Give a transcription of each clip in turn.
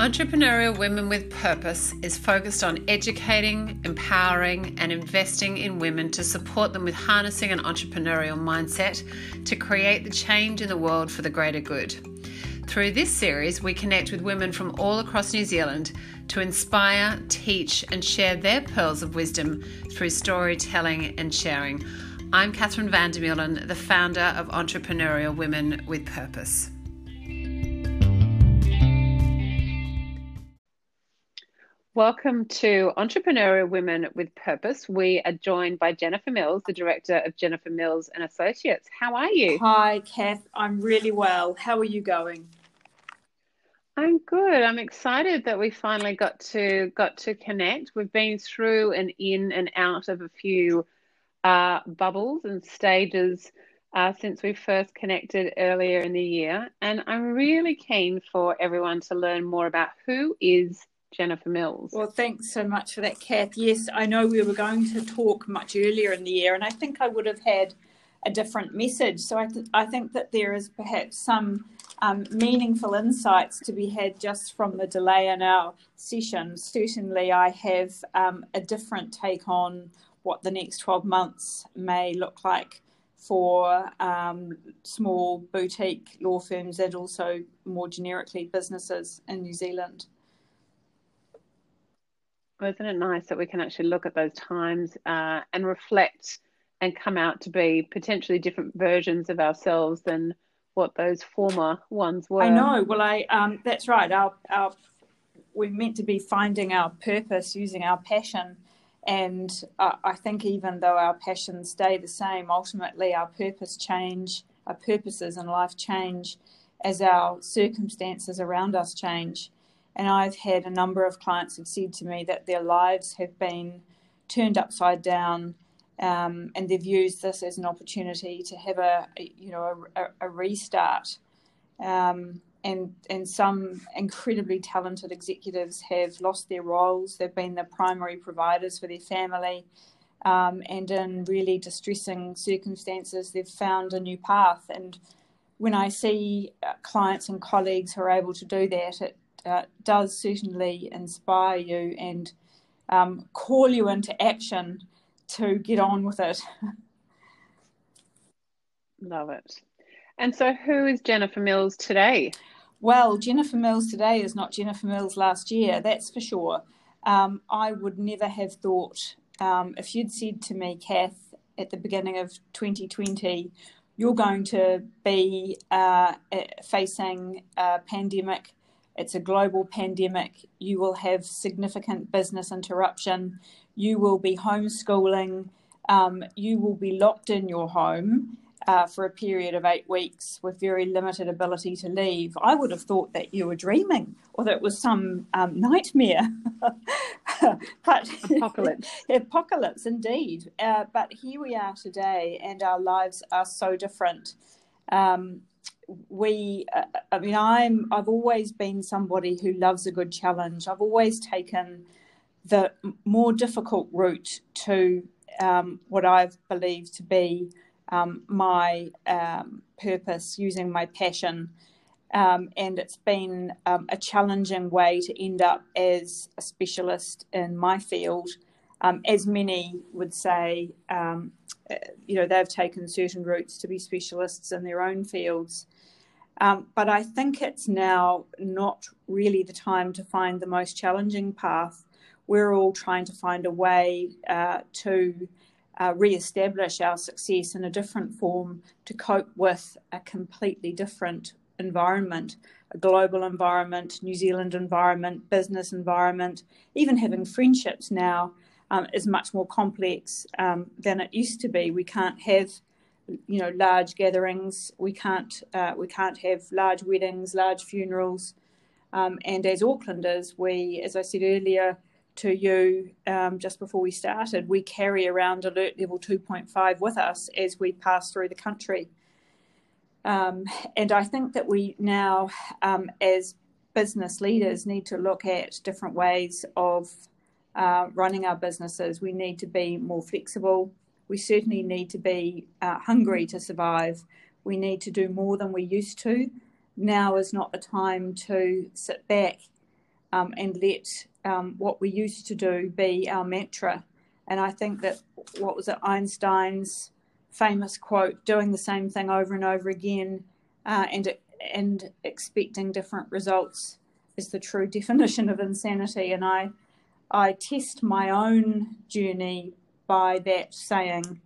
Entrepreneurial Women with Purpose is focused on educating, empowering, and investing in women to support them with harnessing an entrepreneurial mindset to create the change in the world for the greater good. Through this series, we connect with women from all across New Zealand to inspire, teach, and share their pearls of wisdom through storytelling and sharing. I'm Catherine Vandermeulen, the founder of Entrepreneurial Women with Purpose. Welcome to Entrepreneurial Women with Purpose. We are joined by Jennifer Mills, the director of Jennifer Mills and Associates. How are you? Hi, Kath. I'm really well. How are you going? I'm good. I'm excited that we finally got to got to connect. We've been through and in and out of a few uh, bubbles and stages uh, since we first connected earlier in the year, and I'm really keen for everyone to learn more about who is Jennifer Mills. Well, thanks so much for that, Kath. Yes, I know we were going to talk much earlier in the year, and I think I would have had a different message. So I, th- I think that there is perhaps some um, meaningful insights to be had just from the delay in our session. Certainly, I have um, a different take on what the next 12 months may look like for um, small boutique law firms and also more generically businesses in New Zealand isn't it nice that we can actually look at those times uh, and reflect and come out to be potentially different versions of ourselves than what those former ones were? I know. Well, I um, that's right. Our our we're meant to be finding our purpose using our passion. And uh, I think even though our passions stay the same, ultimately our purpose change, our purposes in life change as our circumstances around us change. And I've had a number of clients have said to me that their lives have been turned upside down, um, and they've used this as an opportunity to have a, a you know a, a restart. Um, and and some incredibly talented executives have lost their roles. They've been the primary providers for their family, um, and in really distressing circumstances, they've found a new path. And when I see uh, clients and colleagues who are able to do that, it uh, does certainly inspire you and um, call you into action to get on with it. Love it. And so, who is Jennifer Mills today? Well, Jennifer Mills today is not Jennifer Mills last year, that's for sure. Um, I would never have thought, um, if you'd said to me, Kath, at the beginning of 2020, you're going to be uh, facing a pandemic it's a global pandemic. You will have significant business interruption. You will be homeschooling. Um, you will be locked in your home uh, for a period of eight weeks with very limited ability to leave. I would have thought that you were dreaming or that it was some um, nightmare. but apocalypse. apocalypse, indeed. Uh, but here we are today, and our lives are so different. Um, we uh, i mean i'm i've always been somebody who loves a good challenge. I've always taken the more difficult route to um, what i've believed to be um, my um, purpose using my passion. Um, and it's been um, a challenging way to end up as a specialist in my field um, as many would say you know they've taken certain routes to be specialists in their own fields um, but I think it's now not really the time to find the most challenging path. We're all trying to find a way uh, to uh, re-establish our success in a different form to cope with a completely different environment, a global environment, New Zealand environment, business environment, even having friendships now um, is much more complex um, than it used to be. We can't have you know large gatherings. We can't uh, we can't have large weddings, large funerals. Um, and as Aucklanders, we, as I said earlier to you um, just before we started, we carry around alert level 2.5 with us as we pass through the country. Um, and I think that we now, um, as business leaders, need to look at different ways of uh, running our businesses. We need to be more flexible we certainly need to be uh, hungry to survive. We need to do more than we used to. Now is not the time to sit back um, and let um, what we used to do be our mantra. And I think that what was it, Einstein's famous quote, doing the same thing over and over again uh, and, and expecting different results is the true definition of insanity. And I, I test my own journey by that saying,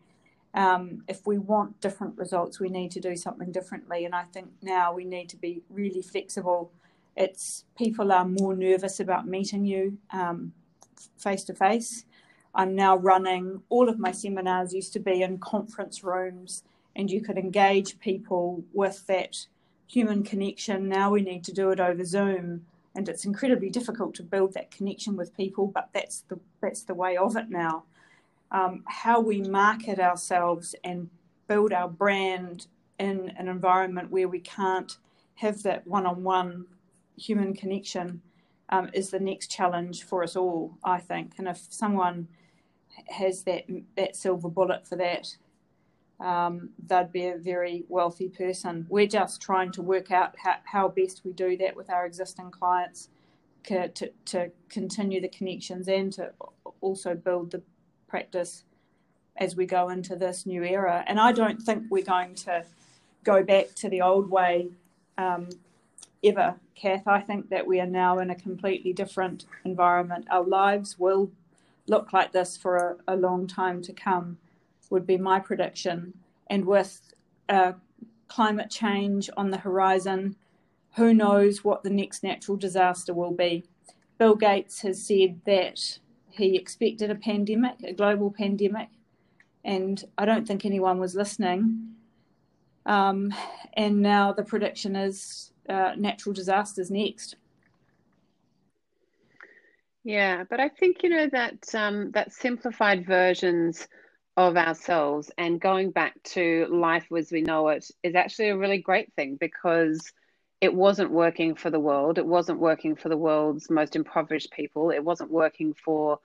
um, if we want different results, we need to do something differently. And I think now we need to be really flexible. It's people are more nervous about meeting you face to face. I'm now running all of my seminars used to be in conference rooms, and you could engage people with that human connection. Now we need to do it over Zoom, and it's incredibly difficult to build that connection with people. But that's the that's the way of it now um, how we market ourselves and build our brand in an environment where we can't have that one-on-one human connection um, is the next challenge for us all, I think. And if someone has that that silver bullet for that, um, they'd be a very wealthy person. We're just trying to work out how, how best we do that with our existing clients to, to, continue the connections and to also build the practice as we go into this new era. And I don't think we're going to go back to the old way um, ever, Kath. I think that we are now in a completely different environment. Our lives will look like this for a, a long time to come, would be my prediction. And with uh, climate change on the horizon, who knows what the next natural disaster will be. Bill Gates has said that he expected a pandemic, a global pandemic, and I don't think anyone was listening. Um, and now the prediction is uh, natural disasters next. Yeah, but I think you know that um, that simplified versions of ourselves and going back to life as we know it is actually a really great thing because it wasn't working for the world. It wasn't working for the world's most impoverished people. It wasn't working for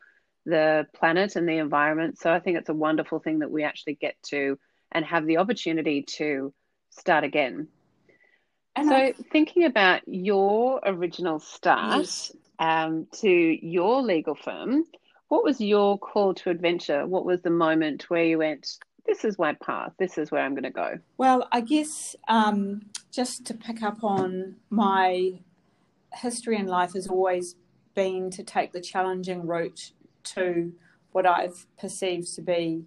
the planet and the environment. So I think it's a wonderful thing that we actually get to and have the opportunity to start again. And so, I... thinking about your original start yes. um, to your legal firm, what was your call to adventure? What was the moment where you went, this is my path, this is where I'm going to go? Well, I guess um, just to pick up on my history in life has always been to take the challenging route to what I've perceived to be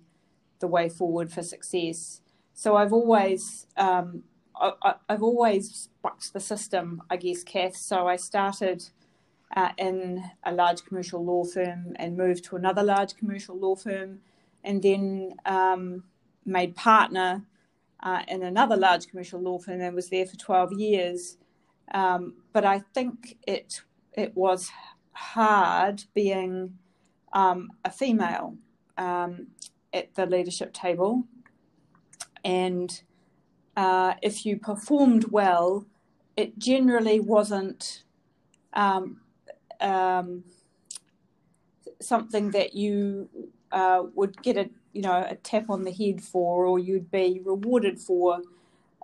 the way forward for success. So I've always um, I, have always bucked the system, I guess, Kath. So I started uh, in a large commercial law firm and moved to another large commercial law firm, and then um, made partner uh, in another large commercial law firm and was there for 12 years. Um, but I think it it was hard being um, a female um, at the leadership table. And uh, if you performed well, it generally wasn't um, um something that you uh, would get a you know a tap on the head for, or you'd be rewarded for.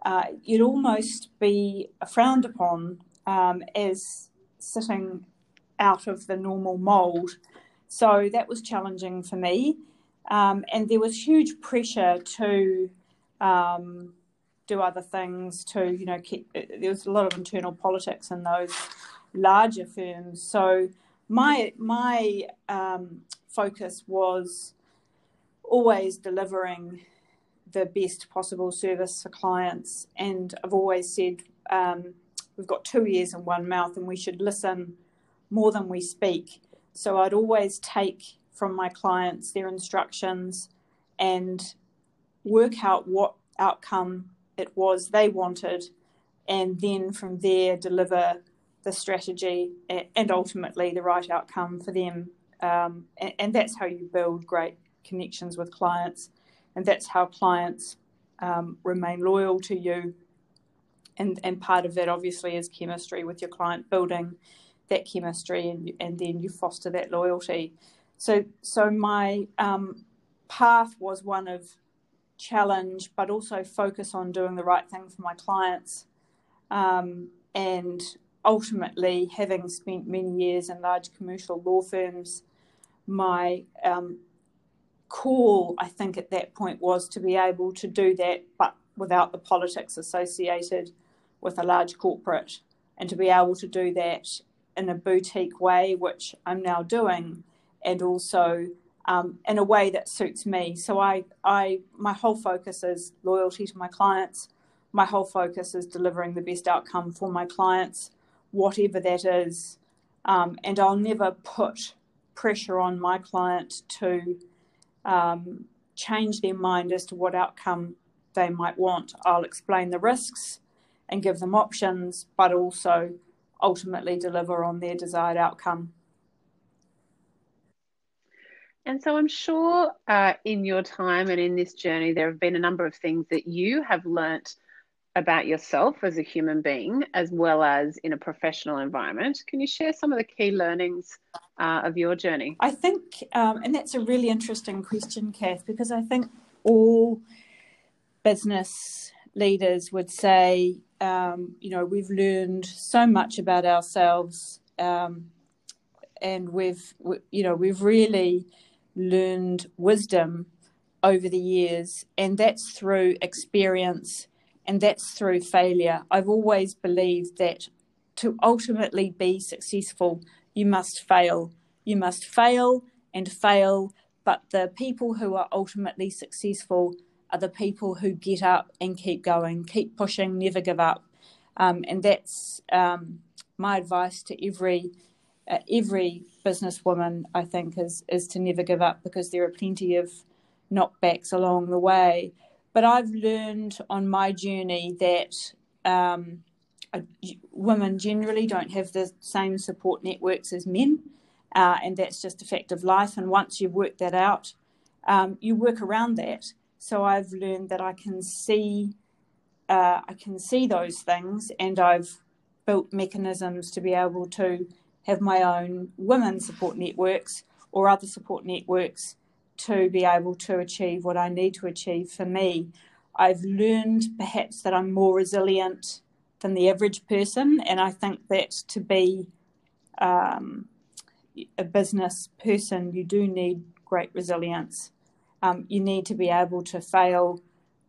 Uh, you'd almost be frowned upon um, as sitting out of the normal mould. So that was challenging for me. Um, and there was huge pressure to um, do other things, to, you know, keep, there was a lot of internal politics in those larger firms. So my, my um, focus was always delivering the best possible service for clients. And I've always said um, we've got two ears and one mouth, and we should listen more than we speak. So I'd always take from my clients their instructions and work out what outcome it was they wanted, and then from there deliver the strategy and ultimately the right outcome for them. Um, and, and, that's how you build great connections with clients, and that's how clients um, remain loyal to you. And, and part of that obviously is chemistry with your client building that chemistry and, and then you foster that loyalty. So, so my um, path was one of challenge, but also focus on doing the right thing for my clients. Um, and ultimately, having spent many years in large commercial law firms, my um, call, I think, at that point was to be able to do that, but without the politics associated with a large corporate, and to be able to do that in a boutique way, which I'm now doing, and also um, in a way that suits me. So I, I, my whole focus is loyalty to my clients. My whole focus is delivering the best outcome for my clients, whatever that is. Um, and I'll never put pressure on my client to um, change their mind as to what outcome they might want. I'll explain the risks and give them options, but also ultimately deliver on their desired outcome. And so I'm sure uh, in your time and in this journey, there have been a number of things that you have learnt about yourself as a human being, as well as in a professional environment. Can you share some of the key learnings uh, of your journey? I think, um, and that's a really interesting question, Kath, because I think all business leaders would say, um, you know, we've learned so much about ourselves, um, and we've, we, you know, we've really learned wisdom over the years, and that's through experience and that's through failure. I've always believed that to ultimately be successful, you must fail. You must fail and fail, but the people who are ultimately successful are the people who get up and keep going, keep pushing, never give up. Um, and that's um, my advice to every uh, every businesswoman, I think, is is to never give up because there are plenty of knockbacks along the way. But I've learned on my journey that um, women generally don't have the same support networks as men, uh, and that's just a fact of life. And once you've worked that out, um, you work around that. So I've learned that I can see, uh, I can see those things, and I've built mechanisms to be able to have my own women support networks or other support networks to be able to achieve what I need to achieve for me. I've learned perhaps that I'm more resilient than the average person, and I think that to be um, a business person, you do need great resilience. Um, you need to be able to fail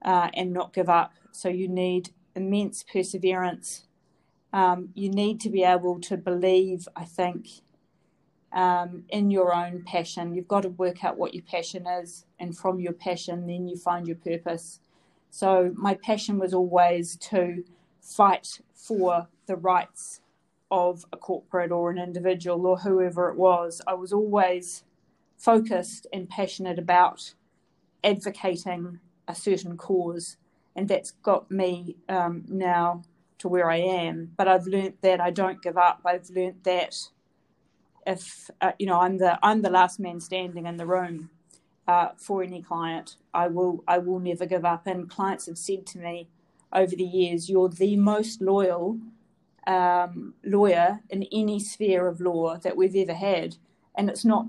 uh, and not give up. So you need immense perseverance um, you need to be able to believe, I think, um, in your own passion. You've got to work out what your passion is, and from your passion, then you find your purpose. So, my passion was always to fight for the rights of a corporate or an individual or whoever it was. I was always focused and passionate about advocating a certain cause, and that's got me um, now to where I am. But I've learnt that I don't give up. I've learnt that if uh, you know I'm the I'm the last man standing in the room uh, for any client, I will I will never give up. And clients have said to me over the years, "You're the most loyal um, lawyer in any sphere of law that we've ever had." And it's not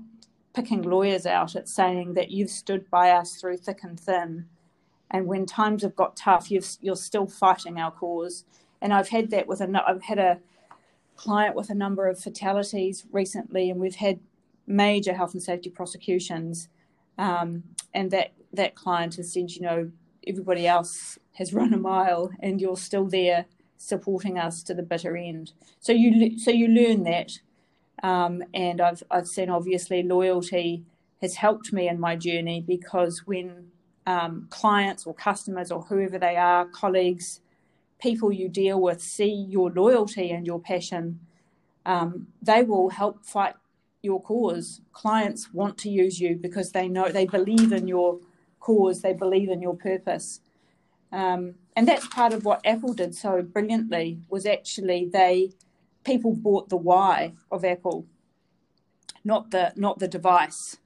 picking lawyers out; it's saying that you've stood by us through thick and thin. And when times have got tough, you are still fighting our cause and I've had that with a I've had a client with a number of fatalities recently, and we've had major health and safety prosecutions, um, and that that client has said, you know, everybody else has run a mile, and you're still there supporting us to the bitter end. So you so you learn that, um, and I've I've seen obviously loyalty has helped me in my journey because when um, clients or customers or whoever they are, colleagues people you deal with see your loyalty and your passion, um, they will help fight your cause. Clients want to use you because they know they believe in your cause, they believe in your purpose. Um, and that's part of what Apple did so brilliantly was actually they people bought the why of Apple, not the not the device.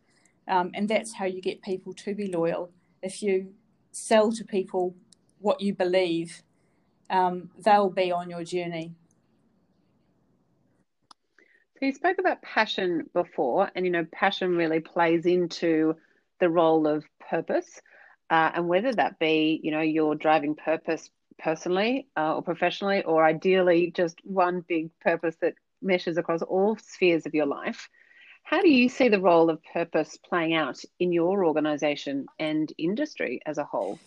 Um, and that's how you get people to be loyal. If you sell to people what you believe, um, they'll be on your journey. So you spoke about passion before, and you know, passion really plays into the role of purpose, uh, and whether that be, you know, your driving purpose personally uh, or professionally, or ideally just one big purpose that meshes across all spheres of your life. How do you see the role of purpose playing out in your organization and industry as a whole?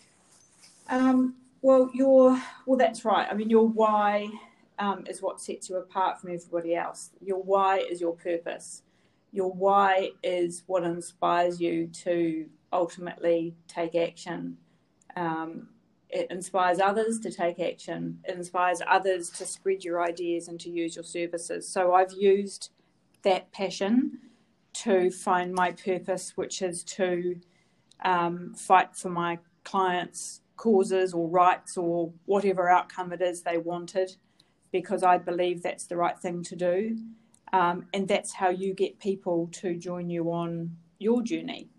Um, well, your well, that's right. I mean, your why um, is what sets you apart from everybody else. Your why is your purpose. Your why is what inspires you to ultimately take action. Um, it inspires others to take action. It inspires others to spread your ideas and to use your services. So I've used that passion to find my purpose, which is to um, fight for my clients' causes or rights or whatever outcome it is they wanted, because I believe that's the right thing to do. Um, and that's how you get people to join you on your journey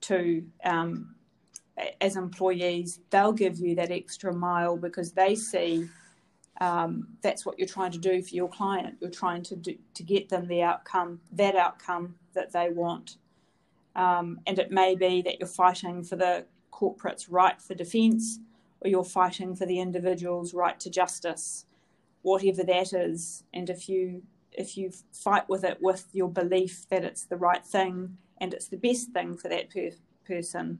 to um, as employees, they'll give you that extra mile because they see um, that's what you're trying to do for your client. You're trying to do, to get them the outcome, that outcome that they want. Um, and it may be that you're fighting for the corporate's right for defence, or you're fighting for the individual's right to justice, whatever that is. And if you if you fight with it with your belief that it's the right thing and it's the best thing for that per- person,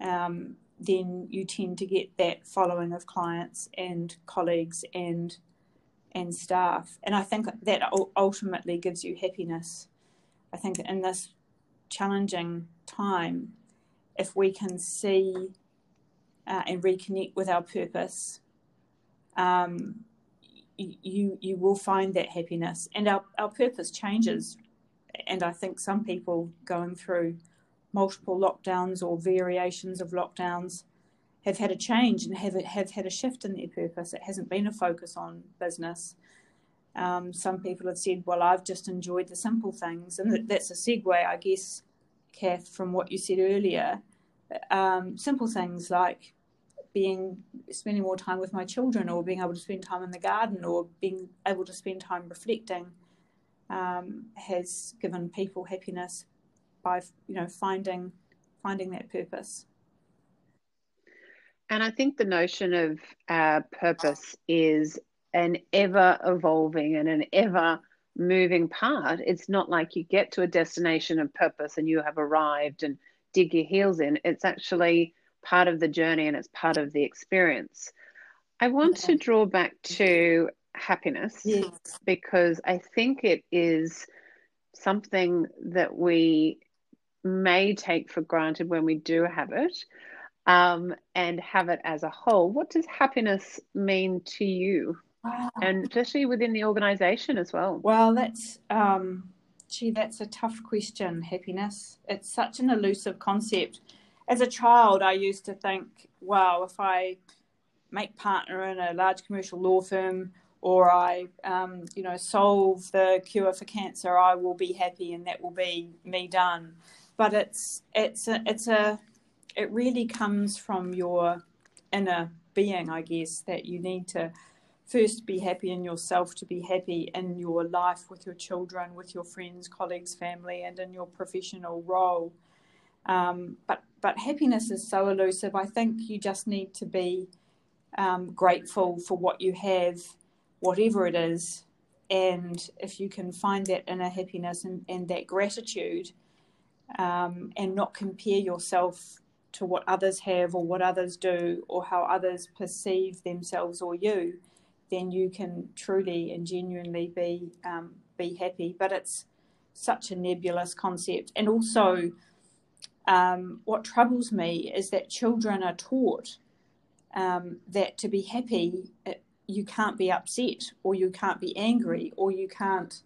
um, then you tend to get that following of clients and colleagues and and staff. And I think that ultimately gives you happiness. I think in this challenging time, if we can see uh, and reconnect with our purpose, um, you you will find that happiness. And our, our purpose changes. And I think some people going through multiple lockdowns or variations of lockdowns have had a change and have have had a shift in their purpose. It hasn't been a focus on business. Um, some people have said, "Well, I've just enjoyed the simple things," and that's a segue, I guess, Kath, from what you said earlier. Um, simple things like being spending more time with my children, or being able to spend time in the garden, or being able to spend time reflecting, um, has given people happiness by you know finding finding that purpose. And I think the notion of uh, purpose is an ever evolving and an ever moving part. It's not like you get to a destination of purpose and you have arrived and dig your heels in. It's actually part of the journey and it's part of the experience. I want to draw back to happiness yes. because I think it is something that we may take for granted when we do have it um, and have it as a whole. What does happiness mean to you? Wow. And especially within the organization as well. Well, that's, um, gee, that's a tough question, happiness. It's such an elusive concept. As a child, I used to think, wow, if I make partner in a large commercial law firm or I, um, you know, solve the cure for cancer, I will be happy and that will be me done but it's it's a, it's a it really comes from your inner being, I guess, that you need to first be happy in yourself to be happy in your life with your children, with your friends, colleagues, family, and in your professional role. Um, but but happiness is so elusive. I think you just need to be um, grateful for what you have, whatever it is, and if you can find that inner happiness and, and that gratitude, um, and not compare yourself to what others have or what others do or how others perceive themselves or you, then you can truly and genuinely be um, be happy. But it's such a nebulous concept, and also um, what troubles me is that children are taught um, that to be happy, it, you can't be upset or you can't be angry or you can't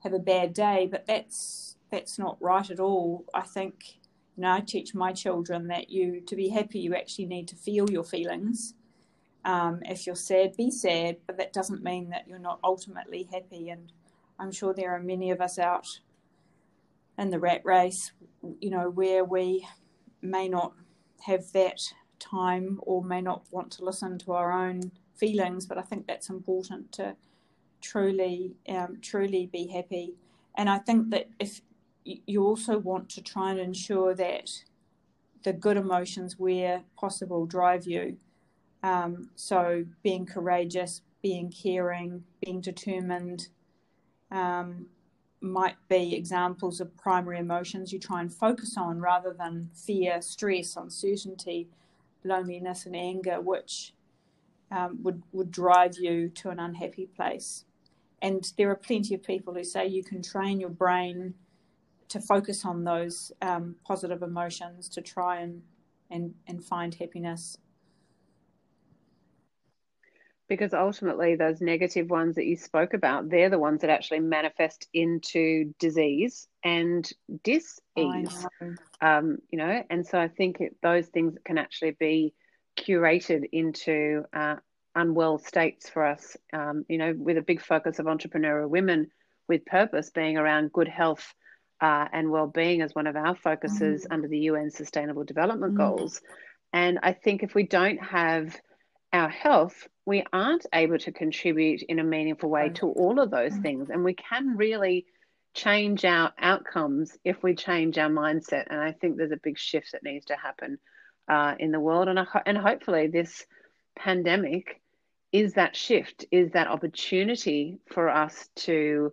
have a bad day. But that's that's not right at all. I think, you know, I teach my children that you, to be happy, you actually need to feel your feelings. Um, if you're sad, be sad, but that doesn't mean that you're not ultimately happy. And I'm sure there are many of us out in the rat race, you know, where we may not have that time or may not want to listen to our own feelings, but I think that's important to truly, um, truly be happy. And I think that if you also want to try and ensure that the good emotions, where possible, drive you. Um, so being courageous, being caring, being determined um, might be examples of primary emotions you try and focus on rather than fear, stress, uncertainty, loneliness, and anger, which um, would would drive you to an unhappy place. And there are plenty of people who say you can train your brain to focus on those um, positive emotions to try and, and, and find happiness. Because ultimately, those negative ones that you spoke about, they're the ones that actually manifest into disease and dis-ease. Um, you know, and so I think it, those things can actually be curated into uh, unwell states for us. Um, you know, with a big focus of entrepreneurial women with purpose being around good health uh, and well-being as one of our focuses mm. under the UN Sustainable Development mm. Goals. And I think if we don't have our health, we aren't able to contribute in a meaningful way to all of those mm. things. And we can really change our outcomes if we change our mindset. And I think there's a big shift that needs to happen uh, in the world. And, I, and hopefully, this pandemic is that shift, is that opportunity for us to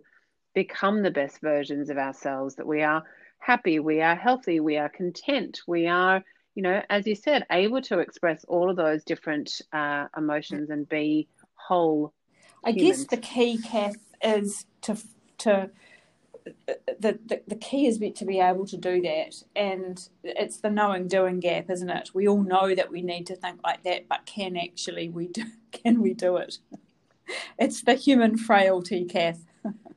become the best versions of ourselves, that we are happy, we are healthy, we are content, we are, you know, as you said, able to express all of those different uh, emotions and be whole. I humans. guess the key, Kath, is to to the, the, the key is to be able to do that and it's the knowing doing gap isn't it we all know that we need to think like that but can actually we do can we do it it's the human frailty kath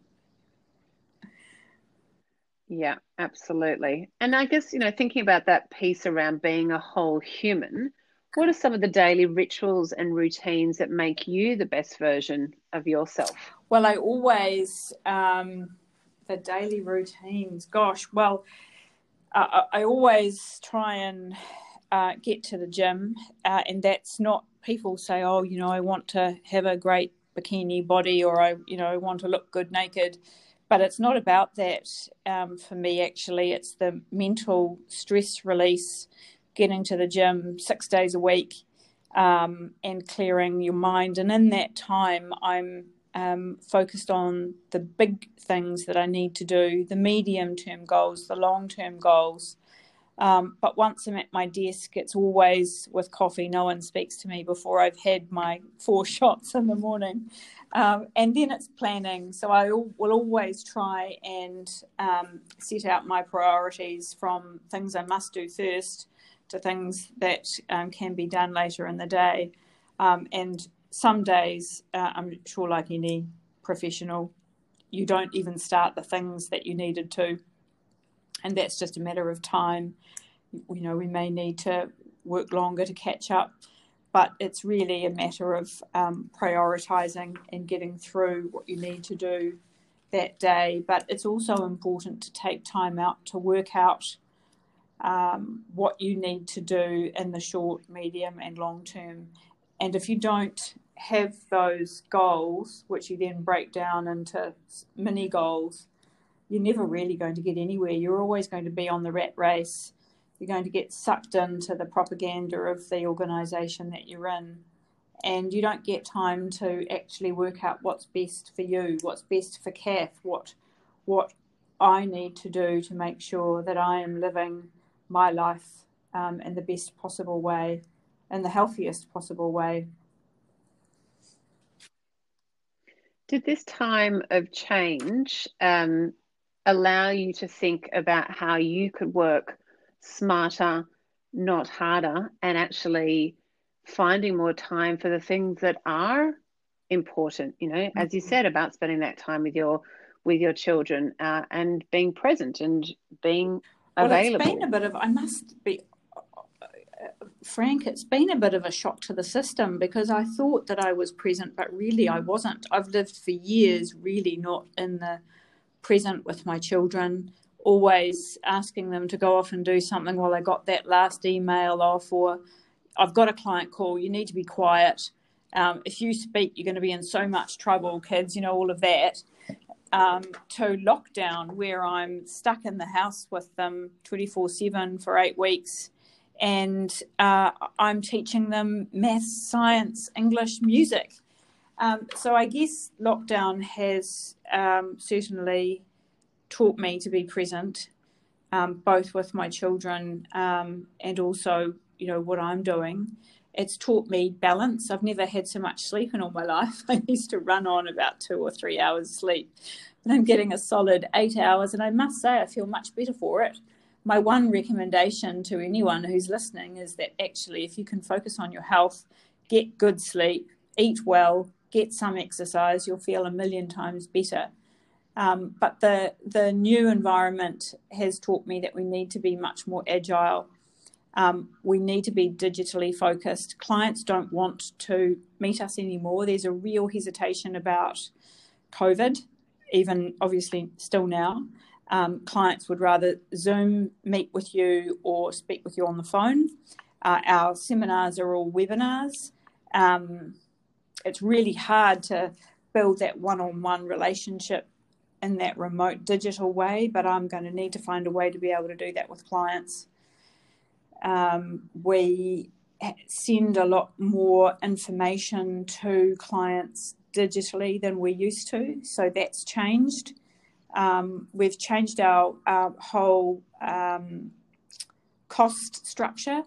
Yeah, absolutely. And I guess, you know, thinking about that piece around being a whole human, what are some of the daily rituals and routines that make you the best version of yourself? Well, I always, um, the daily routines, gosh, well, uh, I always try and uh, get to the gym, uh, and that's not people say, oh, you know, I want to have a great bikini body or I, you know, I want to look good naked but it's not about that um, for me actually. It's the mental stress release getting to the gym six days a week um, and clearing your mind. And in that time i'm um, focused on the big things that i need to do the medium term goals the long term goals um, but once I'm at my desk, it's always with coffee. No one speaks to me before I've had my four shots in the morning. Um, and then it's planning. So I will always try and um, set out my priorities from things I must do first to things that um, can be done later in the day. Um, and some days, uh, I'm sure, like any professional, you don't even start the things that you needed to and that's just a matter of time. You know, we may need to work longer to catch up, but it's really a matter of um, prioritizing and getting through what you need to do that day. But it's also important to take time out to work out um, what you need to do in the short, medium, and long term. And if you don't have those goals, which you then break down into mini goals, you're never really going to get anywhere. You're always going to be on the rat race. You're going to get sucked into the propaganda of the organisation that you're in. And you don't get time to actually work out what's best for you, what's best for Kath, what what I need to do to make sure that I am living my life um, in the best possible way, in the healthiest possible way. Did this time of change um, allow you to think about how you could work smarter, not harder, and actually finding more time for the things that are important. You know, mm-hmm. as you mm-hmm. said about spending that time with your with your children uh, and being present and being available. Well, it's been a bit of. I must be frank. It's been a bit of a shock to the system because I thought that I was present, but really I wasn't. I've lived for years really not in the present with my children, always asking them to go off and do something while I got that last email off, or I've got a client call, you need to be quiet. Um, if you speak, you're going to be in so much trouble, kids, you know, all of that. Um, to lockdown, where I'm stuck in the house with them 24 7 for eight weeks and uh, I'm teaching them maths, science, English, music. Um, so I guess lockdown has um, certainly taught me to be present, um, both with my children um, and also, you know, what I'm doing. It's taught me balance. I've never had so much sleep in all my life. I used to run on about two or three hours sleep, but I'm getting a solid eight hours, and I must say I feel much better for it my one recommendation to anyone who's listening is that actually, if you can focus on your health, get good sleep, eat well, get some exercise, you'll feel a million times better. Um, but the the new environment has taught me that we need to be much more agile. Um, we need to be digitally focused. Clients don't want to meet us anymore. There's a real hesitation about COVID, even obviously still now um, clients would rather Zoom meet with you or speak with you on the phone. Uh, our seminars are all webinars. Um, it's really hard to build that one on one relationship in that remote digital way, but I'm going to need to find a way to be able to do that with clients. Um, we send a lot more information to clients digitally than we used to, so that's changed. Um, we've changed our, our whole um, cost structure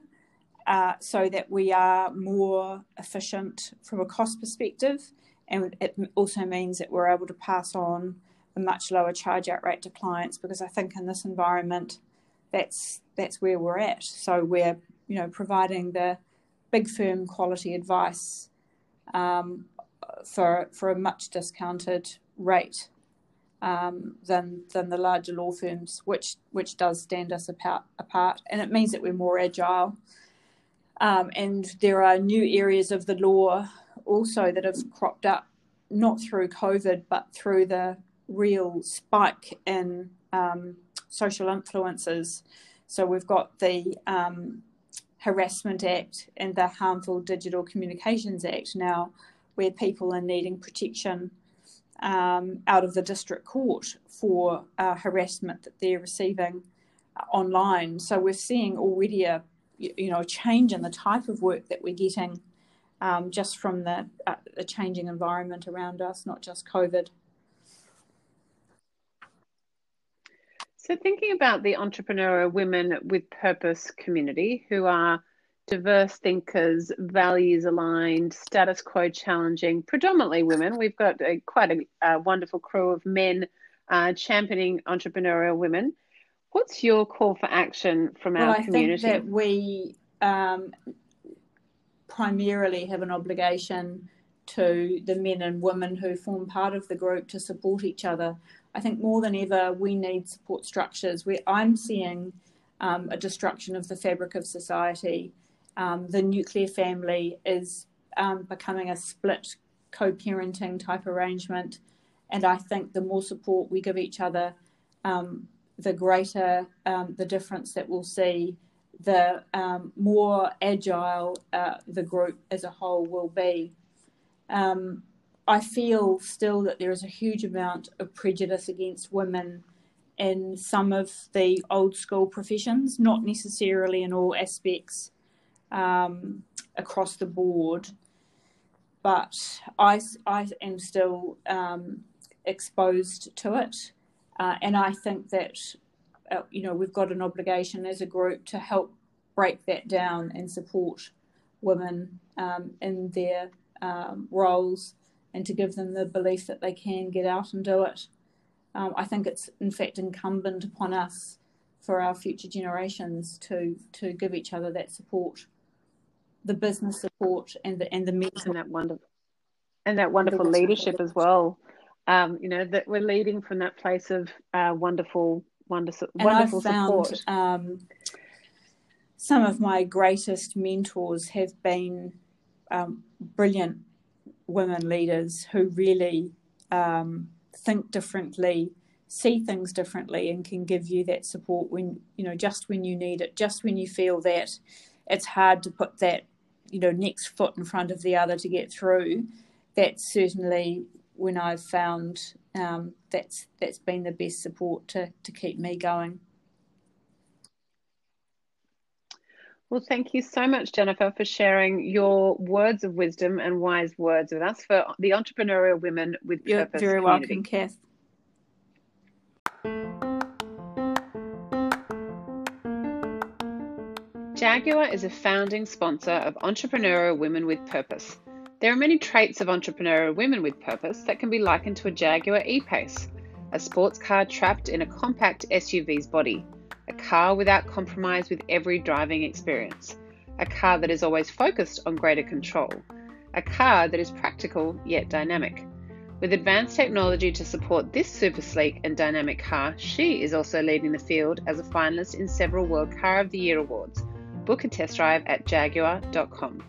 uh, so that we are more efficient from a cost perspective. And it also means that we're able to pass on a much lower charge out rate to clients because I think in this environment, that's that's where we're at. So we're you know providing the big firm quality advice um, for for a much discounted rate um, than than the larger law firms, which which does stand us apart. apart. And it means that we're more agile. Um, and there are new areas of the law also that have cropped up, not through COVID, but through the real spike in um, social influences. So we've got the um, Harassment Act and the Harmful Digital Communications Act now, where people are needing protection um, out of the district court for uh, harassment that they're receiving uh, online. So we're seeing already a you know a change in the type of work that we're getting um, just from the, uh, the changing environment around us, not just COVID. So, thinking about the entrepreneurial women with purpose community who are diverse thinkers, values aligned, status quo challenging, predominantly women. We've got a, quite a, a, wonderful crew of men uh, championing entrepreneurial women. What's your call for action from well, our I community? I think that we um, primarily have an obligation to the men and women who form part of the group to support each other. I think more than ever, we need support structures. Where I'm seeing um, a destruction of the fabric of society um, the nuclear family is um, becoming a split co parenting type arrangement. And I think the more support we give each other, um, the greater um, the difference that we'll see, the um, more agile uh, the group as a whole will be. Um, I feel still that there is a huge amount of prejudice against women in some of the old school professions, not necessarily in all aspects um, across the board. But I, I am still um, exposed to it. Uh, and I think that, uh, you know, we've got an obligation as a group to help break that down and support women um, in their um, roles and to give them the belief that they can get out and do it. Um, I think it's in fact incumbent upon us for our future generations to to give each other that support the business support and the and the mental and that wonderful and that wonderful leadership as well. Um, you know that we're leading from that place of uh, wonderful, wonderful, and wonderful I've found, support. Um, some of my greatest mentors have been um, brilliant women leaders who really um, think differently, see things differently, and can give you that support when you know just when you need it, just when you feel that it's hard to put that you know next foot in front of the other to get through. That's certainly when I've found um, that's that's been the best support to to keep me going. Well, thank you so much, Jennifer, for sharing your words of wisdom and wise words with us for the entrepreneurial women with purpose. You're very community. welcome, Kath. Jaguar is a founding sponsor of Entrepreneurial Women with Purpose. There are many traits of entrepreneurial women with purpose that can be likened to a Jaguar E Pace, a sports car trapped in a compact SUV's body, a car without compromise with every driving experience, a car that is always focused on greater control, a car that is practical yet dynamic. With advanced technology to support this super sleek and dynamic car, she is also leading the field as a finalist in several World Car of the Year awards. Book a test drive at jaguar.com.